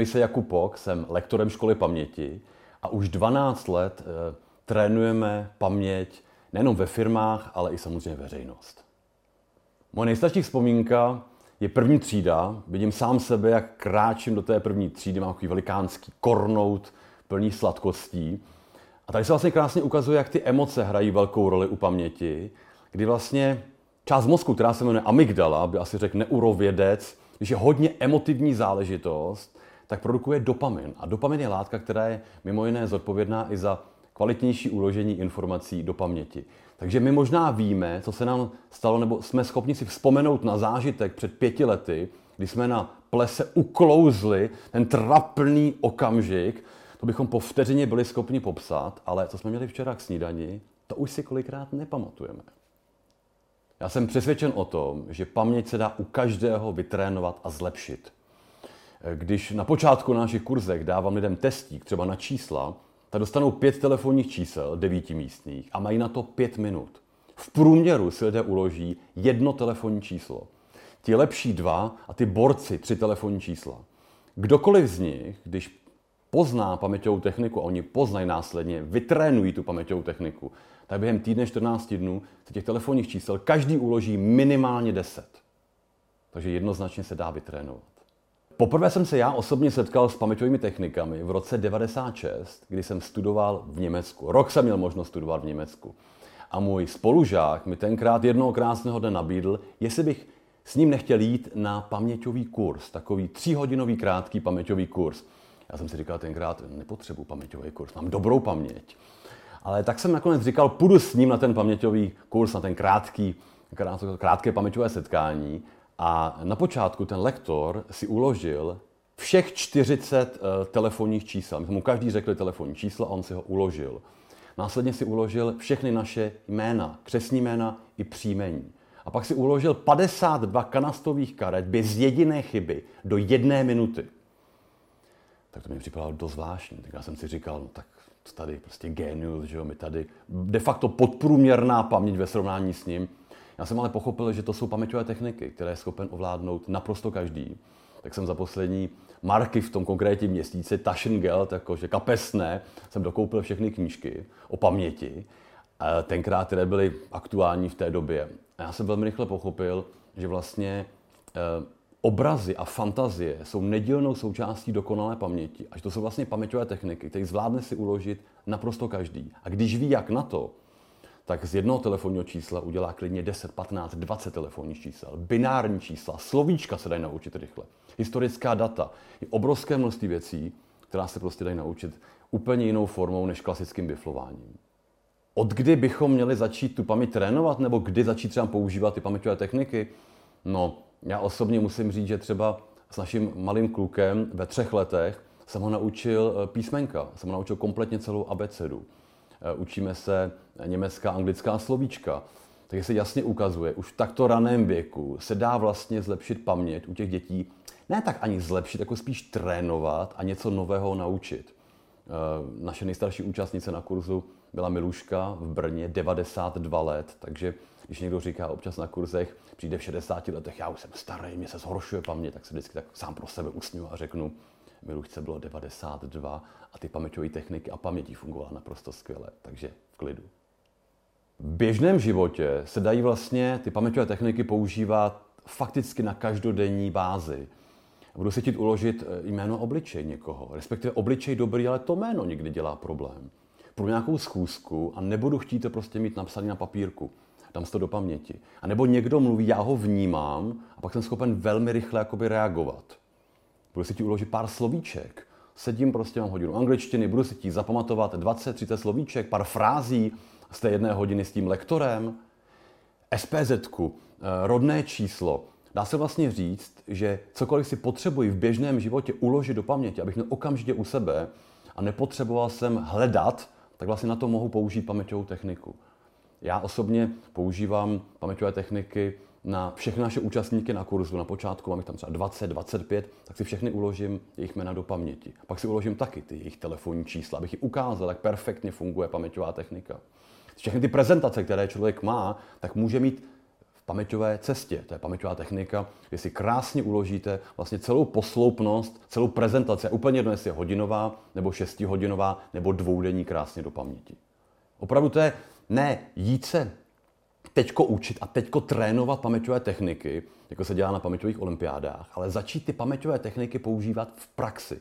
Jmenuji se Jakub Pok, jsem lektorem školy paměti a už 12 let e, trénujeme paměť nejenom ve firmách, ale i samozřejmě veřejnost. Moje nejstarší vzpomínka je první třída. Vidím sám sebe, jak kráčím do té první třídy, mám takový velikánský kornout plný sladkostí. A tady se vlastně krásně ukazuje, jak ty emoce hrají velkou roli u paměti, kdy vlastně část mozku, která se jmenuje amygdala, by asi řekl neurovědec, když je hodně emotivní záležitost, tak produkuje dopamin. A dopamin je látka, která je mimo jiné zodpovědná i za kvalitnější uložení informací do paměti. Takže my možná víme, co se nám stalo, nebo jsme schopni si vzpomenout na zážitek před pěti lety, kdy jsme na plese uklouzli ten trapný okamžik, to bychom po vteřině byli schopni popsat, ale co jsme měli včera k snídani, to už si kolikrát nepamatujeme. Já jsem přesvědčen o tom, že paměť se dá u každého vytrénovat a zlepšit. Když na počátku na našich kurzech dávám lidem testík, třeba na čísla, tak dostanou pět telefonních čísel, devíti místních, a mají na to pět minut. V průměru si lidé uloží jedno telefonní číslo. Ti lepší dva a ty borci tři telefonní čísla. Kdokoliv z nich, když pozná paměťovou techniku a oni poznají následně, vytrénují tu paměťovou techniku, tak během týdne 14 dnů se těch telefonních čísel každý uloží minimálně 10. Takže jednoznačně se dá vytrénovat. Poprvé jsem se já osobně setkal s paměťovými technikami v roce 96, kdy jsem studoval v Německu. Rok jsem měl možnost studovat v Německu. A můj spolužák mi tenkrát jednoho krásného dne nabídl, jestli bych s ním nechtěl jít na paměťový kurz, takový tříhodinový krátký paměťový kurz. Já jsem si říkal tenkrát, nepotřebuji paměťový kurz, mám dobrou paměť. Ale tak jsem nakonec říkal, půjdu s ním na ten paměťový kurz, na ten krátký, krátké paměťové setkání. A na počátku ten lektor si uložil všech 40 uh, telefonních čísel. My jsme mu každý řekli telefonní číslo a on si ho uložil. Následně si uložil všechny naše jména, křesní jména i příjmení. A pak si uložil 52 kanastových karet bez jediné chyby do jedné minuty. Tak to mi připadalo dost zvláštní. Tak já jsem si říkal, no tak tady prostě genius, že jo, my tady de facto podprůměrná paměť ve srovnání s ním. Já jsem ale pochopil, že to jsou paměťové techniky, které je schopen ovládnout naprosto každý. Tak jsem za poslední marky v tom konkrétním měsíci, Taschengeld, jakože kapesné, jsem dokoupil všechny knížky o paměti, tenkrát, které byly aktuální v té době. A já jsem velmi rychle pochopil, že vlastně eh, obrazy a fantazie jsou nedílnou součástí dokonalé paměti. A že to jsou vlastně paměťové techniky, které zvládne si uložit naprosto každý. A když ví, jak na to, tak z jednoho telefonního čísla udělá klidně 10, 15, 20 telefonních čísel. Binární čísla, slovíčka se dají naučit rychle. Historická data. Je obrovské množství věcí, která se prostě dají naučit úplně jinou formou než klasickým biflováním. Od kdy bychom měli začít tu paměť trénovat, nebo kdy začít třeba používat ty paměťové techniky? No, já osobně musím říct, že třeba s naším malým klukem ve třech letech jsem ho naučil eh, písmenka, jsem ho naučil kompletně celou abecedu. Eh, učíme se německá, anglická slovíčka. Takže se jasně ukazuje, už v takto raném věku se dá vlastně zlepšit paměť u těch dětí. Ne tak ani zlepšit, jako spíš trénovat a něco nového naučit. Eh, naše nejstarší účastnice na kurzu byla Miluška v Brně, 92 let, takže když někdo říká občas na kurzech, přijde v 60 letech, já už jsem starý, mě se zhoršuje paměť, tak se vždycky tak sám pro sebe usměju a řeknu, Milušce bylo 92 a ty paměťové techniky a paměti fungovala naprosto skvěle, takže v klidu. V běžném životě se dají vlastně ty paměťové techniky používat fakticky na každodenní bázi. Budu si chtít uložit eh, jméno obličej někoho, respektive obličej dobrý, ale to jméno někdy dělá problém. Pro nějakou schůzku a nebudu chtít to prostě mít napsané na papírku. Dám si to do paměti. A nebo někdo mluví, já ho vnímám a pak jsem schopen velmi rychle jakoby reagovat. Budu si ti uložit pár slovíček. Sedím prostě, mám hodinu angličtiny, budu si ti zapamatovat 20-30 slovíček, pár frází z té jedné hodiny s tím lektorem. SPZ, eh, rodné číslo. Dá se vlastně říct, že cokoliv si potřebuji v běžném životě uložit do paměti, abych měl okamžitě u sebe a nepotřeboval jsem hledat, tak vlastně na to mohu použít paměťovou techniku. Já osobně používám paměťové techniky na všechny naše účastníky na kurzu. Na počátku mám jich tam třeba 20, 25, tak si všechny uložím jejich jména do paměti. Pak si uložím taky ty jejich telefonní čísla, abych ji ukázal, jak perfektně funguje paměťová technika. Všechny ty prezentace, které člověk má, tak může mít paměťové cestě. To je paměťová technika, kdy si krásně uložíte vlastně celou posloupnost, celou prezentaci. Úplně jedno, jestli je hodinová, nebo šestihodinová, nebo dvoudenní krásně do paměti. Opravdu to je ne jít se teďko učit a teďko trénovat paměťové techniky, jako se dělá na paměťových olympiádách, ale začít ty paměťové techniky používat v praxi.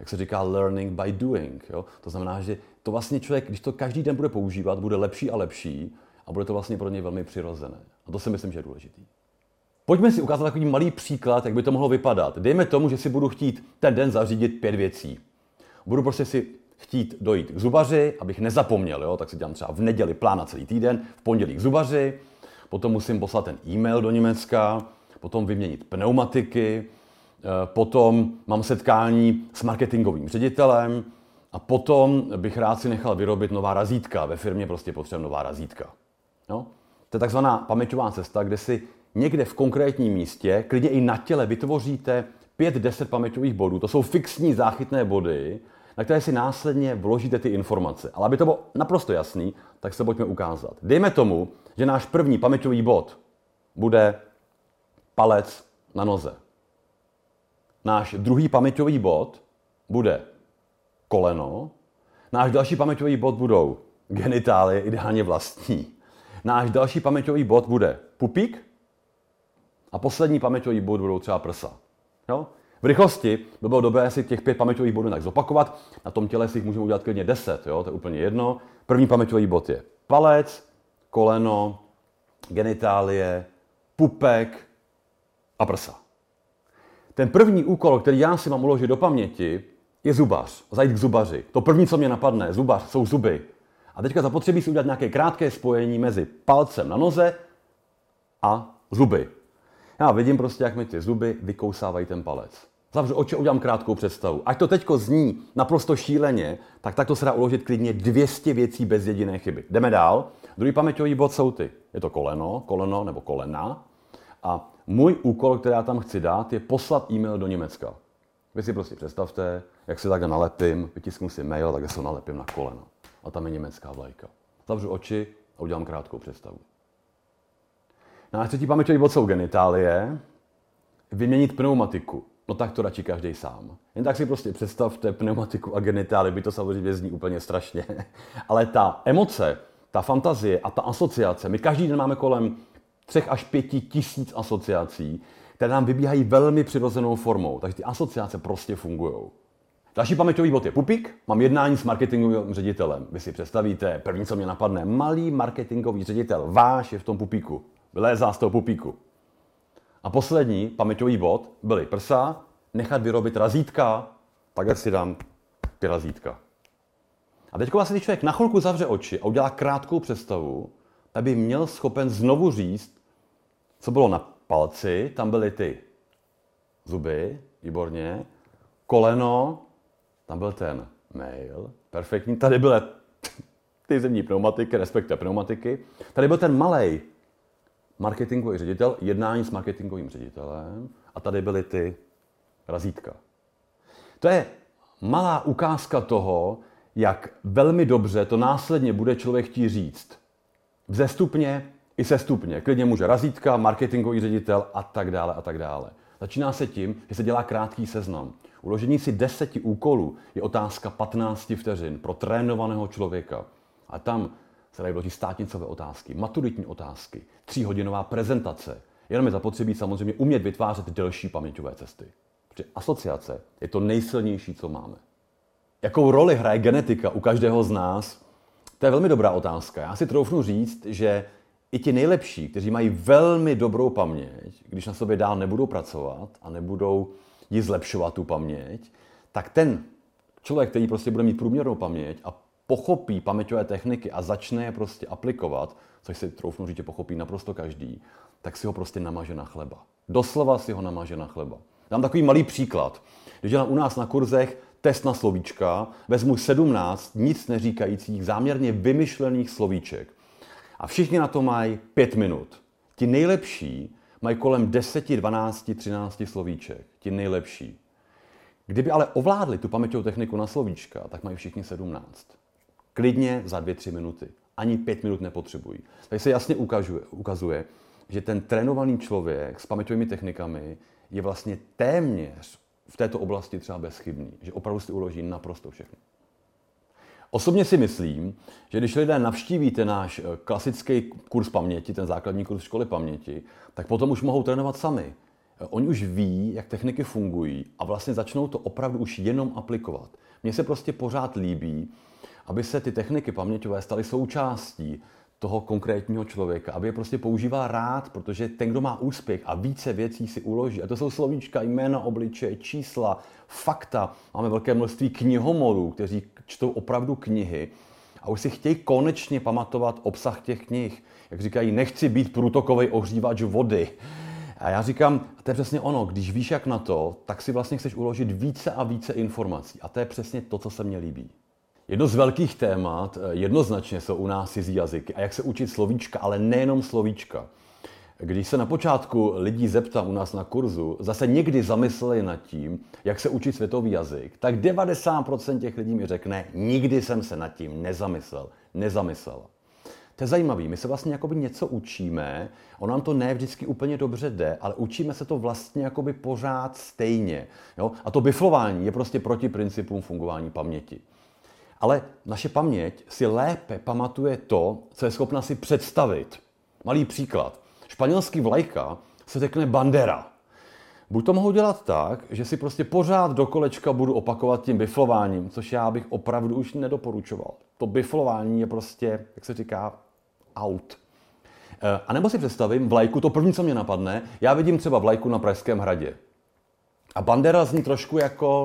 Jak se říká learning by doing. Jo? To znamená, že to vlastně člověk, když to každý den bude používat, bude lepší a lepší a bude to vlastně pro něj velmi přirozené. A to si myslím, že je důležitý. Pojďme si ukázat takový malý příklad, jak by to mohlo vypadat. Dejme tomu, že si budu chtít ten den zařídit pět věcí. Budu prostě si chtít dojít k zubaři, abych nezapomněl, jo? tak si dělám třeba v neděli plán na celý týden, v pondělí k zubaři, potom musím poslat ten e-mail do Německa, potom vyměnit pneumatiky, eh, potom mám setkání s marketingovým ředitelem a potom bych rád si nechal vyrobit nová razítka. Ve firmě prostě potřebujeme nová razítka. No? To je takzvaná paměťová cesta, kde si někde v konkrétním místě, klidně i na těle, vytvoříte 5-10 paměťových bodů. To jsou fixní záchytné body, na které si následně vložíte ty informace. Ale aby to bylo naprosto jasný, tak se pojďme ukázat. Dejme tomu, že náš první paměťový bod bude palec na noze. Náš druhý paměťový bod bude koleno. Náš další paměťový bod budou genitálie, ideálně vlastní. Náš další paměťový bod bude pupík a poslední paměťový bod budou třeba prsa. Jo? V rychlosti by bylo dobré si těch pět paměťových bodů tak zopakovat. Na tom těle si jich můžeme udělat klidně deset, jo? to je úplně jedno. První paměťový bod je palec, koleno, genitálie, pupek a prsa. Ten první úkol, který já si mám uložit do paměti, je zubař. Zajít k zubaři. To první, co mě napadne, zubař, jsou zuby. A teďka zapotřebí si udělat nějaké krátké spojení mezi palcem na noze a zuby. Já vidím prostě, jak mi ty zuby vykousávají ten palec. Zavřu oči, udělám krátkou představu. Ať to teďko zní naprosto šíleně, tak takto se dá uložit klidně 200 věcí bez jediné chyby. Jdeme dál. Druhý paměťový bod jsou ty. Je to koleno, koleno nebo kolena. A můj úkol, který já tam chci dát, je poslat e-mail do Německa. Vy si prostě představte, jak si takhle nalepím, vytisknu si mail, tak se nalepím na koleno. A tam je německá vlajka. Zavřu oči a udělám krátkou představu. Náš třetí paměťový bod jsou genitálie. Vyměnit pneumatiku. No tak to radši každý sám. Jen tak si prostě představte pneumatiku a genitály, by to samozřejmě zní úplně strašně. Ale ta emoce, ta fantazie a ta asociace, my každý den máme kolem třech až pěti tisíc asociací, které nám vybíhají velmi přirozenou formou. Takže ty asociace prostě fungují. Další paměťový bod je pupík. Mám jednání s marketingovým ředitelem. Vy si představíte, první, co mě napadne, malý marketingový ředitel, váš je v tom pupíku. Vylézá z toho pupíku. A poslední paměťový bod byly prsa, nechat vyrobit razítka, takhle si dám ty razítka. A teď vlastně, když člověk na chvilku zavře oči a udělá krátkou představu, tak by měl schopen znovu říct, co bylo na palci, tam byly ty zuby, výborně, koleno, tam byl ten mail, perfektní, tady byly ty zemní pneumatiky, respektive pneumatiky, tady byl ten malý marketingový ředitel, jednání s marketingovým ředitelem a tady byly ty razítka. To je malá ukázka toho, jak velmi dobře to následně bude člověk chtít říct. Vzestupně i sestupně. Klidně může razítka, marketingový ředitel a tak dále a tak dále. Začíná se tím, že se dělá krátký seznam. Uložení si deseti úkolů je otázka 15 vteřin pro trénovaného člověka. A tam se vložit státnicové otázky, maturitní otázky, tříhodinová prezentace. Jenom je zapotřebí samozřejmě umět vytvářet delší paměťové cesty. Protože asociace je to nejsilnější, co máme. Jakou roli hraje genetika u každého z nás? To je velmi dobrá otázka. Já si troufnu říct, že i ti nejlepší, kteří mají velmi dobrou paměť, když na sobě dál nebudou pracovat a nebudou ji zlepšovat tu paměť, tak ten člověk, který prostě bude mít průměrnou paměť a pochopí paměťové techniky a začne je prostě aplikovat, což si troufnu říct, že pochopí naprosto každý, tak si ho prostě namaže na chleba. Doslova si ho namaže na chleba. Dám takový malý příklad. Když dělám u nás na kurzech test na slovíčka, vezmu 17 nic neříkajících, záměrně vymyšlených slovíček. A všichni na to mají 5 minut. Ti nejlepší mají kolem 10, 12, 13 slovíček. Ti nejlepší. Kdyby ale ovládli tu paměťovou techniku na slovíčka, tak mají všichni 17. Klidně za 2-3 minuty. Ani 5 minut nepotřebují. Takže se jasně ukazuje, ukazuje, že ten trénovaný člověk s paměťovými technikami je vlastně téměř v této oblasti třeba bezchybný, že opravdu si uloží naprosto všechno. Osobně si myslím, že když lidé navštívíte náš eh, klasický kurz paměti, ten základní kurz školy paměti, tak potom už mohou trénovat sami. Eh, oni už ví, jak techniky fungují a vlastně začnou to opravdu už jenom aplikovat. Mně se prostě pořád líbí, aby se ty techniky paměťové staly součástí toho konkrétního člověka, aby je prostě používal rád, protože ten, kdo má úspěch a více věcí si uloží, a to jsou slovíčka, jména, obličeje, čísla, fakta. Máme velké množství knihomolů, kteří čtou opravdu knihy a už si chtějí konečně pamatovat obsah těch knih. Jak říkají, nechci být průtokový ohřívač vody. A já říkám, to je přesně ono, když víš jak na to, tak si vlastně chceš uložit více a více informací. A to je přesně to, co se mně líbí. Jedno z velkých témat eh, jednoznačně jsou u nás cizí jazyky a jak se učit slovíčka, ale nejenom slovíčka. Když se na počátku lidí zeptám u nás na kurzu, zase někdy zamysleli nad tím, jak se učit světový jazyk, tak 90% těch lidí mi řekne, nikdy jsem se nad tím nezamyslel, nezamyslela. To je zajímavé, my se vlastně jakoby něco učíme, ono nám to ne vždycky úplně dobře jde, ale učíme se to vlastně jakoby pořád stejně. Jo? A to biflování je prostě proti principům fungování paměti. Ale naše paměť si lépe pamatuje to, co je schopna si představit. Malý příklad. Španělský vlajka se řekne bandera. Buď to mohu dělat tak, že si prostě pořád do kolečka budu opakovat tím biflováním, což já bych opravdu už nedoporučoval. To biflování je prostě, jak se říká, out. Eh, a nebo si představím vlajku, to první, co mě napadne, já vidím třeba vlajku na Pražském hradě. A bandera zní trošku jako,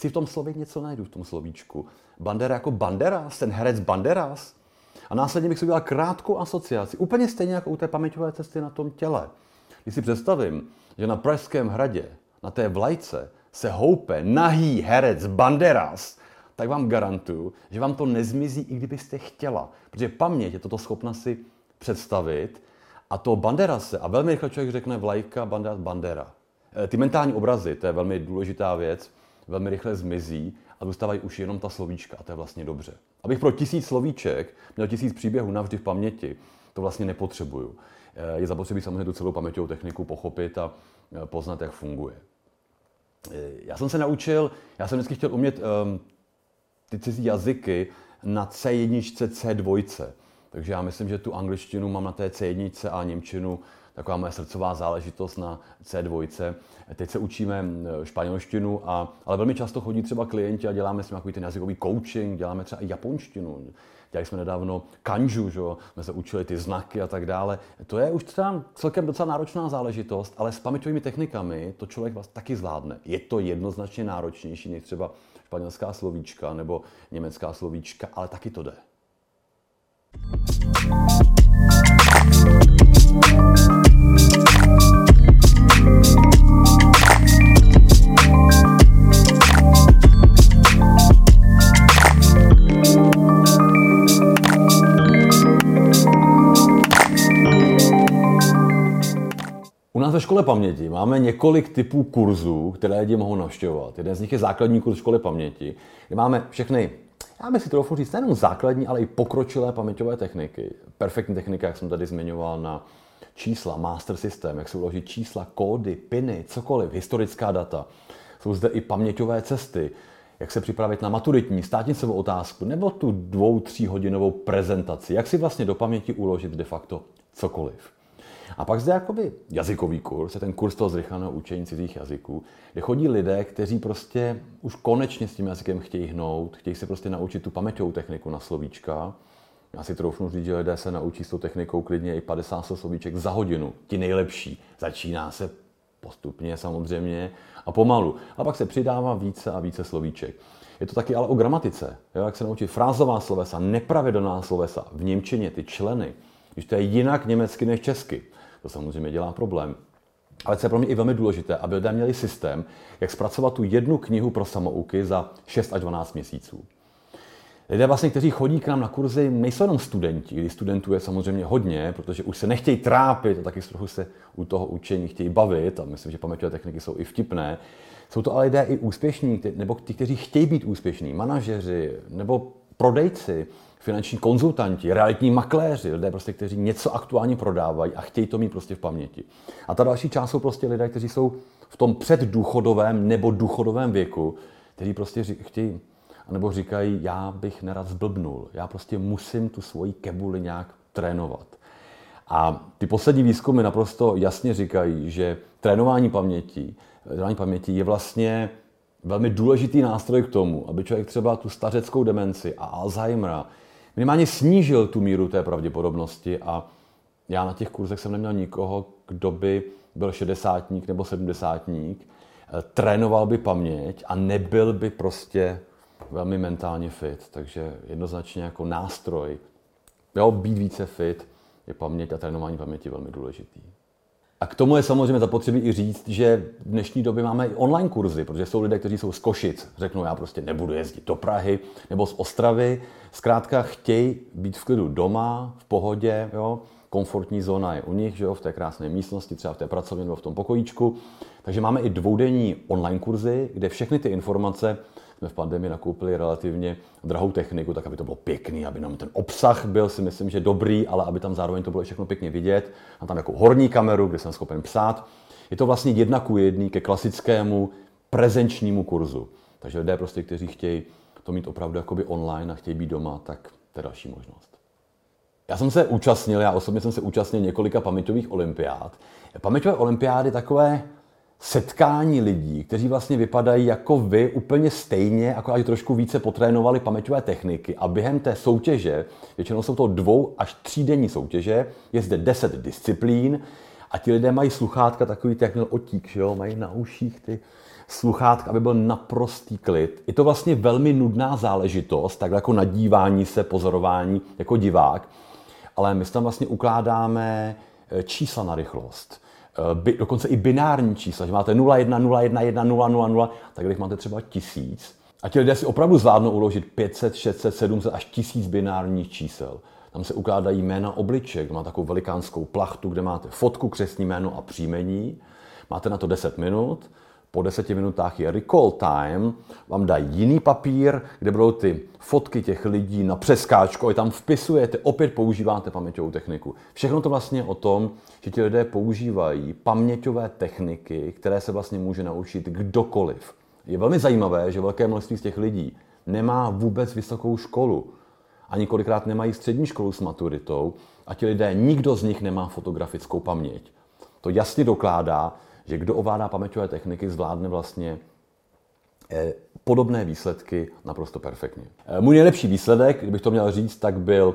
si v tom slově něco najdu, v tom slovíčku. Bandera jako Banderas, ten herec Banderas. A následně bych si udělal krátkou asociaci, úplně stejně jako u té paměťové cesty na tom těle. Když si představím, že na Pražském hradě, na té vlajce, se houpe nahý herec Banderas, tak vám garantuju, že vám to nezmizí, i kdybyste chtěla. Protože paměť je toto schopna si představit a to Banderase, a velmi rychle člověk řekne vlajka, Banderas, Bandera. E, ty mentální obrazy, to je velmi důležitá věc, velmi rychle zmizí a zůstávají už jenom ta slovíčka a to je vlastně dobře. Abych pro tisíc slovíček měl tisíc příběhů navždy v paměti, to vlastně nepotřebuju. Eh, je zapotřebí samozřejmě tu celou paměťovou techniku pochopit a eh, poznat, jak funguje. Eh, já jsem se naučil, já jsem vždycky chtěl umět um, ty cizí jazyky na C1, C2. Takže já myslím, že tu angličtinu mám na té C1 a němčinu taková moje srdcová záležitost na C2. Teď se učíme španělštinu, a, ale velmi často chodí třeba klienti a děláme s nimi takový ten jazykový coaching, děláme třeba i japonštinu. Dělali jsme nedávno kanžu, že? jsme se učili ty znaky a tak dále. To je už třeba celkem docela náročná záležitost, ale s paměťovými technikami to člověk vás taky zvládne. Je to jednoznačně náročnější než třeba španělská slovíčka nebo německá slovíčka, ale taky to jde. U nás ve škole paměti máme několik typů kurzů, které lidi mohou navštěvovat. Jeden z nich je základní kurz školy paměti, kde máme všechny, já bych si trochu říct, nejenom základní, ale i pokročilé paměťové techniky. Perfektní technika, jak jsem tady zmiňoval, na čísla, master systém, jak se uložit čísla, kódy, piny, cokoliv, historická data. Jsou zde i paměťové cesty, jak se připravit na maturitní, státnicovou otázku, nebo tu dvou, tří hodinovou prezentaci, jak si vlastně do paměti uložit de facto cokoliv. A pak zde jakoby jazykový kurz, je ten kurz toho zrychleného učení cizích jazyků, kde chodí lidé, kteří prostě už konečně s tím jazykem chtějí hnout, chtějí se prostě naučit tu paměťovou techniku na slovíčka. Já si troufnu říct, že lidé se naučí s tou technikou klidně i 50 slovíček za hodinu. Ti nejlepší. Začíná se postupně samozřejmě a pomalu. A pak se přidává více a více slovíček. Je to taky ale o gramatice. Jo? Jak se naučit frázová slovesa, nepravidelná slovesa, v Němčině ty členy, když to je jinak německy než česky. To samozřejmě dělá problém. Ale co je pro mě i velmi důležité, aby lidé měli systém, jak zpracovat tu jednu knihu pro samouky za 6 až 12 měsíců. Lidé, vlastně, kteří chodí k nám na kurzy, nejsou jenom studenti, kdy studentů je samozřejmě hodně, protože už se nechtějí trápit a taky trochu se u toho učení chtějí bavit a myslím, že paměťové techniky jsou i vtipné. Jsou to ale lidé i úspěšní, nebo ti, kteří chtějí být úspěšní, manažeři nebo prodejci, finanční konzultanti, realitní makléři, lidé, prostě, kteří něco aktuálně prodávají a chtějí to mít prostě v paměti. A ta další část jsou prostě lidé, kteří jsou v tom předdůchodovém nebo důchodovém věku, kteří prostě chtějí, nebo říkají, já bych nerad zblbnul, já prostě musím tu svoji kebuli nějak trénovat. A ty poslední výzkumy naprosto jasně říkají, že trénování paměti, trénování paměti je vlastně velmi důležitý nástroj k tomu, aby člověk třeba tu stařeckou demenci a Alzheimera minimálně snížil tu míru té pravděpodobnosti a já na těch kurzech jsem neměl nikoho, kdo by byl šedesátník nebo sedmdesátník, eh, trénoval by paměť a nebyl by prostě velmi mentálně fit. Takže jednoznačně jako nástroj, jo, být více fit, je paměť a trénování paměti velmi důležitý. A k tomu je samozřejmě zapotřebí i říct, že v dnešní době máme i online kurzy, protože jsou lidé, kteří jsou z Košic, řeknou, já prostě nebudu jezdit do Prahy nebo z Ostravy. Zkrátka chtějí být v klidu doma, v pohodě, jo? komfortní zóna je u nich, že jo? v té krásné místnosti, třeba v té pracovně nebo v tom pokojíčku. Takže máme i dvoudenní online kurzy, kde všechny ty informace jsme v pandemii nakoupili relativně drahou techniku, tak aby to bylo pěkný, aby nám ten obsah byl si myslím, že dobrý, ale aby tam zároveň to bylo všechno pěkně vidět. Mám tam jako horní kameru, kde jsem schopen psát. Je to vlastně jedna ku jedný ke klasickému prezenčnímu kurzu. Takže lidé prostě, kteří chtějí to mít opravdu jakoby online a chtějí být doma, tak to je další možnost. Já jsem se účastnil, já osobně jsem se účastnil několika paměťových olympiád. Paměťové olympiády takové setkání lidí, kteří vlastně vypadají jako vy úplně stejně, akorát trošku více potrénovali paměťové techniky a během té soutěže, většinou jsou to dvou až třídenní soutěže, je zde deset disciplín a ti lidé mají sluchátka takový, jak měl otík, že jo? mají na uších ty sluchátka, aby byl naprostý klid. Je to vlastně velmi nudná záležitost, tak jako nadívání se, pozorování jako divák, ale my tam vlastně ukládáme eh, čísla na rychlost by, dokonce i binární čísla, že máte 0, 1, 0, 1, 1, 0, 0, 0, tak když máte třeba tisíc, a ti lidé si opravdu zvládnou uložit 500, 600, 700 až tisíc binárních čísel. Tam se ukládají jména obliček, má takovou velikánskou plachtu, kde máte fotku, křesní jméno a příjmení. Máte na to 10 minut po deseti minutách je recall time, vám dají jiný papír, kde budou ty fotky těch lidí na přeskáčku, a tam vpisujete, opět používáte paměťovou techniku. Všechno to vlastně o tom, že ti lidé používají paměťové techniky, které se vlastně může naučit kdokoliv. Je velmi zajímavé, že velké množství z těch lidí nemá vůbec vysokou školu. Ani kolikrát nemají střední školu s maturitou a ti lidé, nikdo z nich nemá fotografickou paměť. To jasně dokládá, že kdo ovládá paměťové techniky, zvládne vlastně eh, podobné výsledky naprosto perfektně. Eh, můj nejlepší výsledek, kdybych to měl říct, tak byl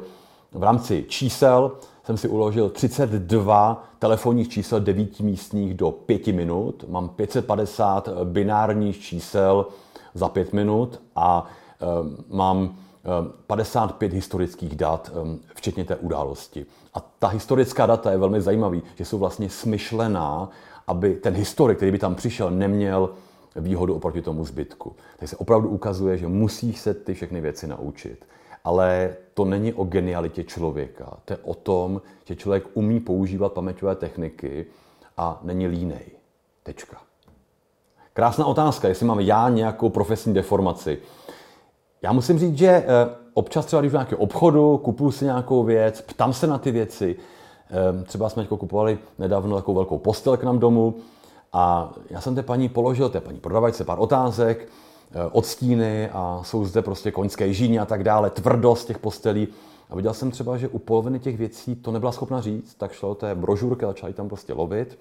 v rámci čísel jsem si uložil 32 telefonních čísel devítimístních do 5 minut. Mám 550 binárních čísel za 5 minut a e, mám 55 historických dat, včetně té události. A ta historická data je velmi zajímavý, že jsou vlastně smyšlená aby ten historik, který by tam přišel, neměl výhodu oproti tomu zbytku. Takže se opravdu ukazuje, že musíš se ty všechny věci naučit. Ale to není o genialitě člověka. To je o tom, že člověk umí používat paměťové techniky a není línej. Tečka. Krásná otázka, jestli mám já nějakou profesní deformaci. Já musím říct, že eh, občas třeba, když v nějakém obchodu, kupuju si nějakou věc, ptám se na ty věci, třeba jsme kupovali nedávno takovou velkou postel k nám domů a já jsem té paní položil, té paní prodavačce, pár otázek, eh, odstíny a jsou zde prostě koňské žíně a tak dále, tvrdost těch postelí. A viděl jsem třeba, že u poloviny těch věcí to nebyla schopna říct, tak šlo o té brožurky a začali tam prostě lovit.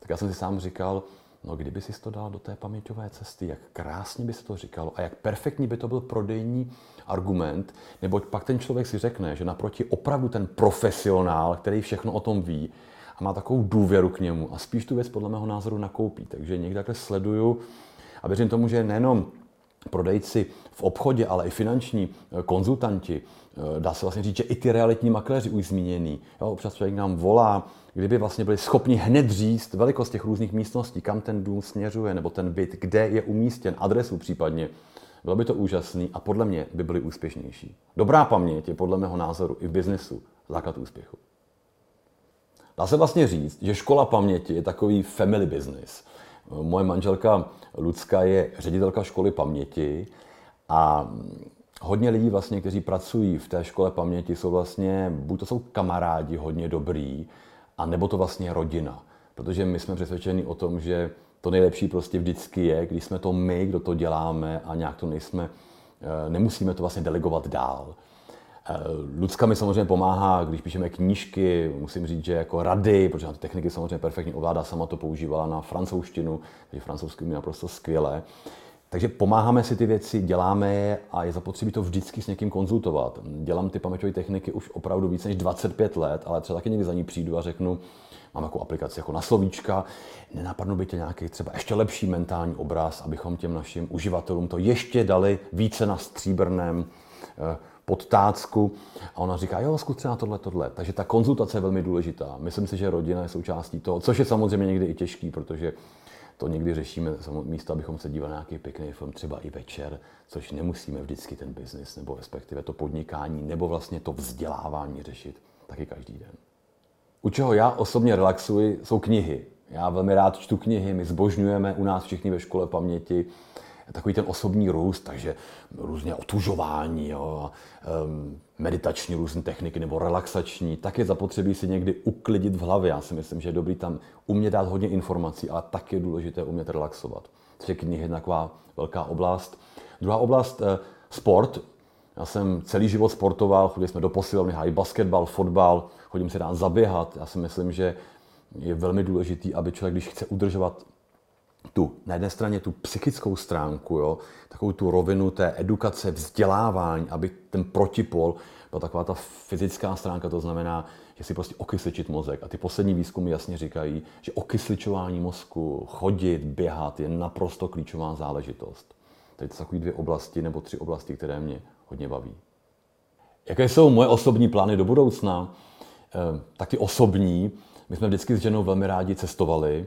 Tak já jsem si sám říkal, no kdyby si to dal do té paměťové cesty, jak krásně by se to říkalo a jak perfektní by to byl prodejní argument, neboť pak ten člověk si řekne, že naproti opravdu ten profesionál, který všechno o tom ví a má takovou důvěru k němu a spíš tu věc podle mého názoru nakoupí. Takže někdy takhle sleduju a věřím tomu, že nejenom prodejci v obchodě, ale i finanční eh, konzultanti, eh, dá se vlastně říct, že i ty realitní makléři už zmíněný. Jo, občas člověk nám volá, kdyby vlastně byli schopni hned říct velikost těch různých místností, kam ten dům směřuje, nebo ten byt, kde je umístěn, adresu případně, bylo by to úžasný a podle mě by byli úspěšnější. Dobrá paměť je podle mého názoru i v biznesu základ úspěchu. Dá se vlastně říct, že škola paměti je takový family business. Moje manželka Lucka je ředitelka školy paměti a hodně lidí vlastně, kteří pracují v té škole paměti, jsou vlastně, buď to jsou kamarádi hodně dobrý, a nebo to vlastně rodina. Protože my jsme přesvědčeni o tom, že to nejlepší prostě vždycky je, když jsme to my, kdo to děláme a nějak to nejsme, eh, nemusíme to vlastně delegovat dál. Eh, Lucka mi samozřejmě pomáhá, když píšeme knížky, musím říct, že jako rady, protože na ty techniky samozřejmě perfektně ovládá, sama to používala na francouzštinu, takže francouzsky mi naprosto skvěle. Takže pomáháme si ty věci, děláme je a je zapotřebí to vždycky s někým konzultovat. Dělám ty paměťové techniky už opravdu více než 25 let, ale třeba taky někdy za ní přijdu a řeknu, mám jako aplikaci jako na slovíčka, nenapadnou by tě nějaký třeba ještě lepší mentální obraz, abychom těm našim uživatelům to ještě dali více na stříbrném eh, podtácku a ona říká, jo, zkus třeba tohle, tohle. Takže ta konzultace je velmi důležitá. Myslím si, že rodina je součástí toho, což je samozřejmě někdy i těžký, protože to někdy řešíme místo, abychom se dívali na nějaký pěkný film, třeba i večer, což nemusíme vždycky ten biznis, nebo respektive to podnikání, nebo vlastně to vzdělávání řešit taky každý den. U čeho já osobně relaxuji, jsou knihy. Já velmi rád čtu knihy, my zbožňujeme u nás všichni ve škole paměti takový ten osobní růst, takže různě otužování, jo, meditační různé techniky nebo relaxační, tak je zapotřebí si někdy uklidit v hlavě. Já si myslím, že je dobrý tam umět dát hodně informací, ale tak je důležité umět relaxovat. Knihy je taková velká oblast. Druhá oblast, eh, sport. Já jsem celý život sportoval, chodili jsme do posilovny, hájí basketbal, fotbal, chodím si dát zaběhat. Já si myslím, že je velmi důležitý, aby člověk, když chce udržovat tu, na jedné straně tu psychickou stránku, jo, takovou tu rovinu té edukace, vzdělávání, aby ten protipol byla taková ta fyzická stránka, to znamená, že si prostě okysličit mozek. A ty poslední výzkumy jasně říkají, že okysličování mozku, chodit, běhat je naprosto klíčová záležitost. Tady to jsou takové dvě oblasti nebo tři oblasti, které mě hodně baví. Jaké jsou moje osobní plány do budoucna? E, taky osobní. My jsme vždycky s ženou velmi rádi cestovali.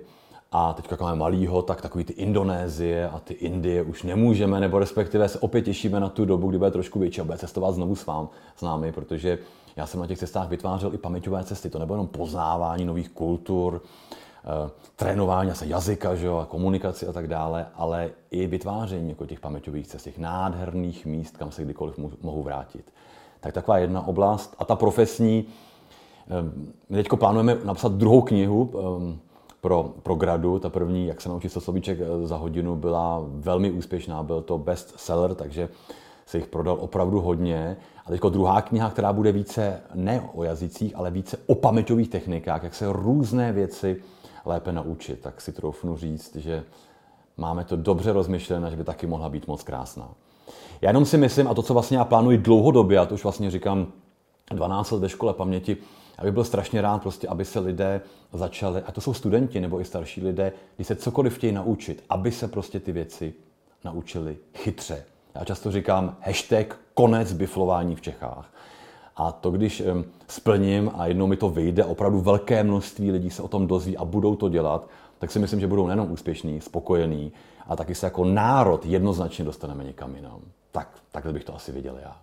A teď jak máme malýho, tak takový ty Indonésie a ty Indie už nemůžeme, nebo respektive se opět těšíme na tu dobu, kdy bude trošku větší a bude cestovat znovu s, vám, s námi, protože já jsem na těch cestách vytvářel i paměťové cesty. To nebylo jenom poznávání nových kultur, eh, trénování se jazyka, že jo, a komunikaci a tak dále, ale i vytváření jako těch paměťových cest, těch nádherných míst, kam se kdykoliv mohu vrátit. Tak taková jedna oblast. A ta profesní, eh, my teď plánujeme napsat druhou knihu, eh, pro, pro gradu. Ta první, jak se naučit slovíček eh, za hodinu, byla velmi úspěšná. Byl to best seller, takže se jich prodal opravdu hodně. A teď druhá kniha, která bude více ne o jazycích, ale více o paměťových technikách, jak se různé věci lépe naučit. Tak si troufnu říct, že máme to dobře rozmyšlené, že by taky mohla být moc krásná. Já jenom si myslím, a to, co vlastně já plánuji dlouhodobě, a to už vlastně říkám 12 let ve škole paměti, já bych byl strašně rád, prostě, aby se lidé začali, a to jsou studenti nebo i starší lidé, když se cokoliv chtějí naučit, aby se prostě ty věci naučili chytře. Já často říkám hashtag konec biflování v Čechách. A to, když splním a jednou mi to vyjde, opravdu velké množství lidí se o tom dozví a budou to dělat, tak si myslím, že budou nejenom úspěšní, spokojení, a taky se jako národ jednoznačně dostaneme někam jinam. Tak, takhle bych to asi viděl já.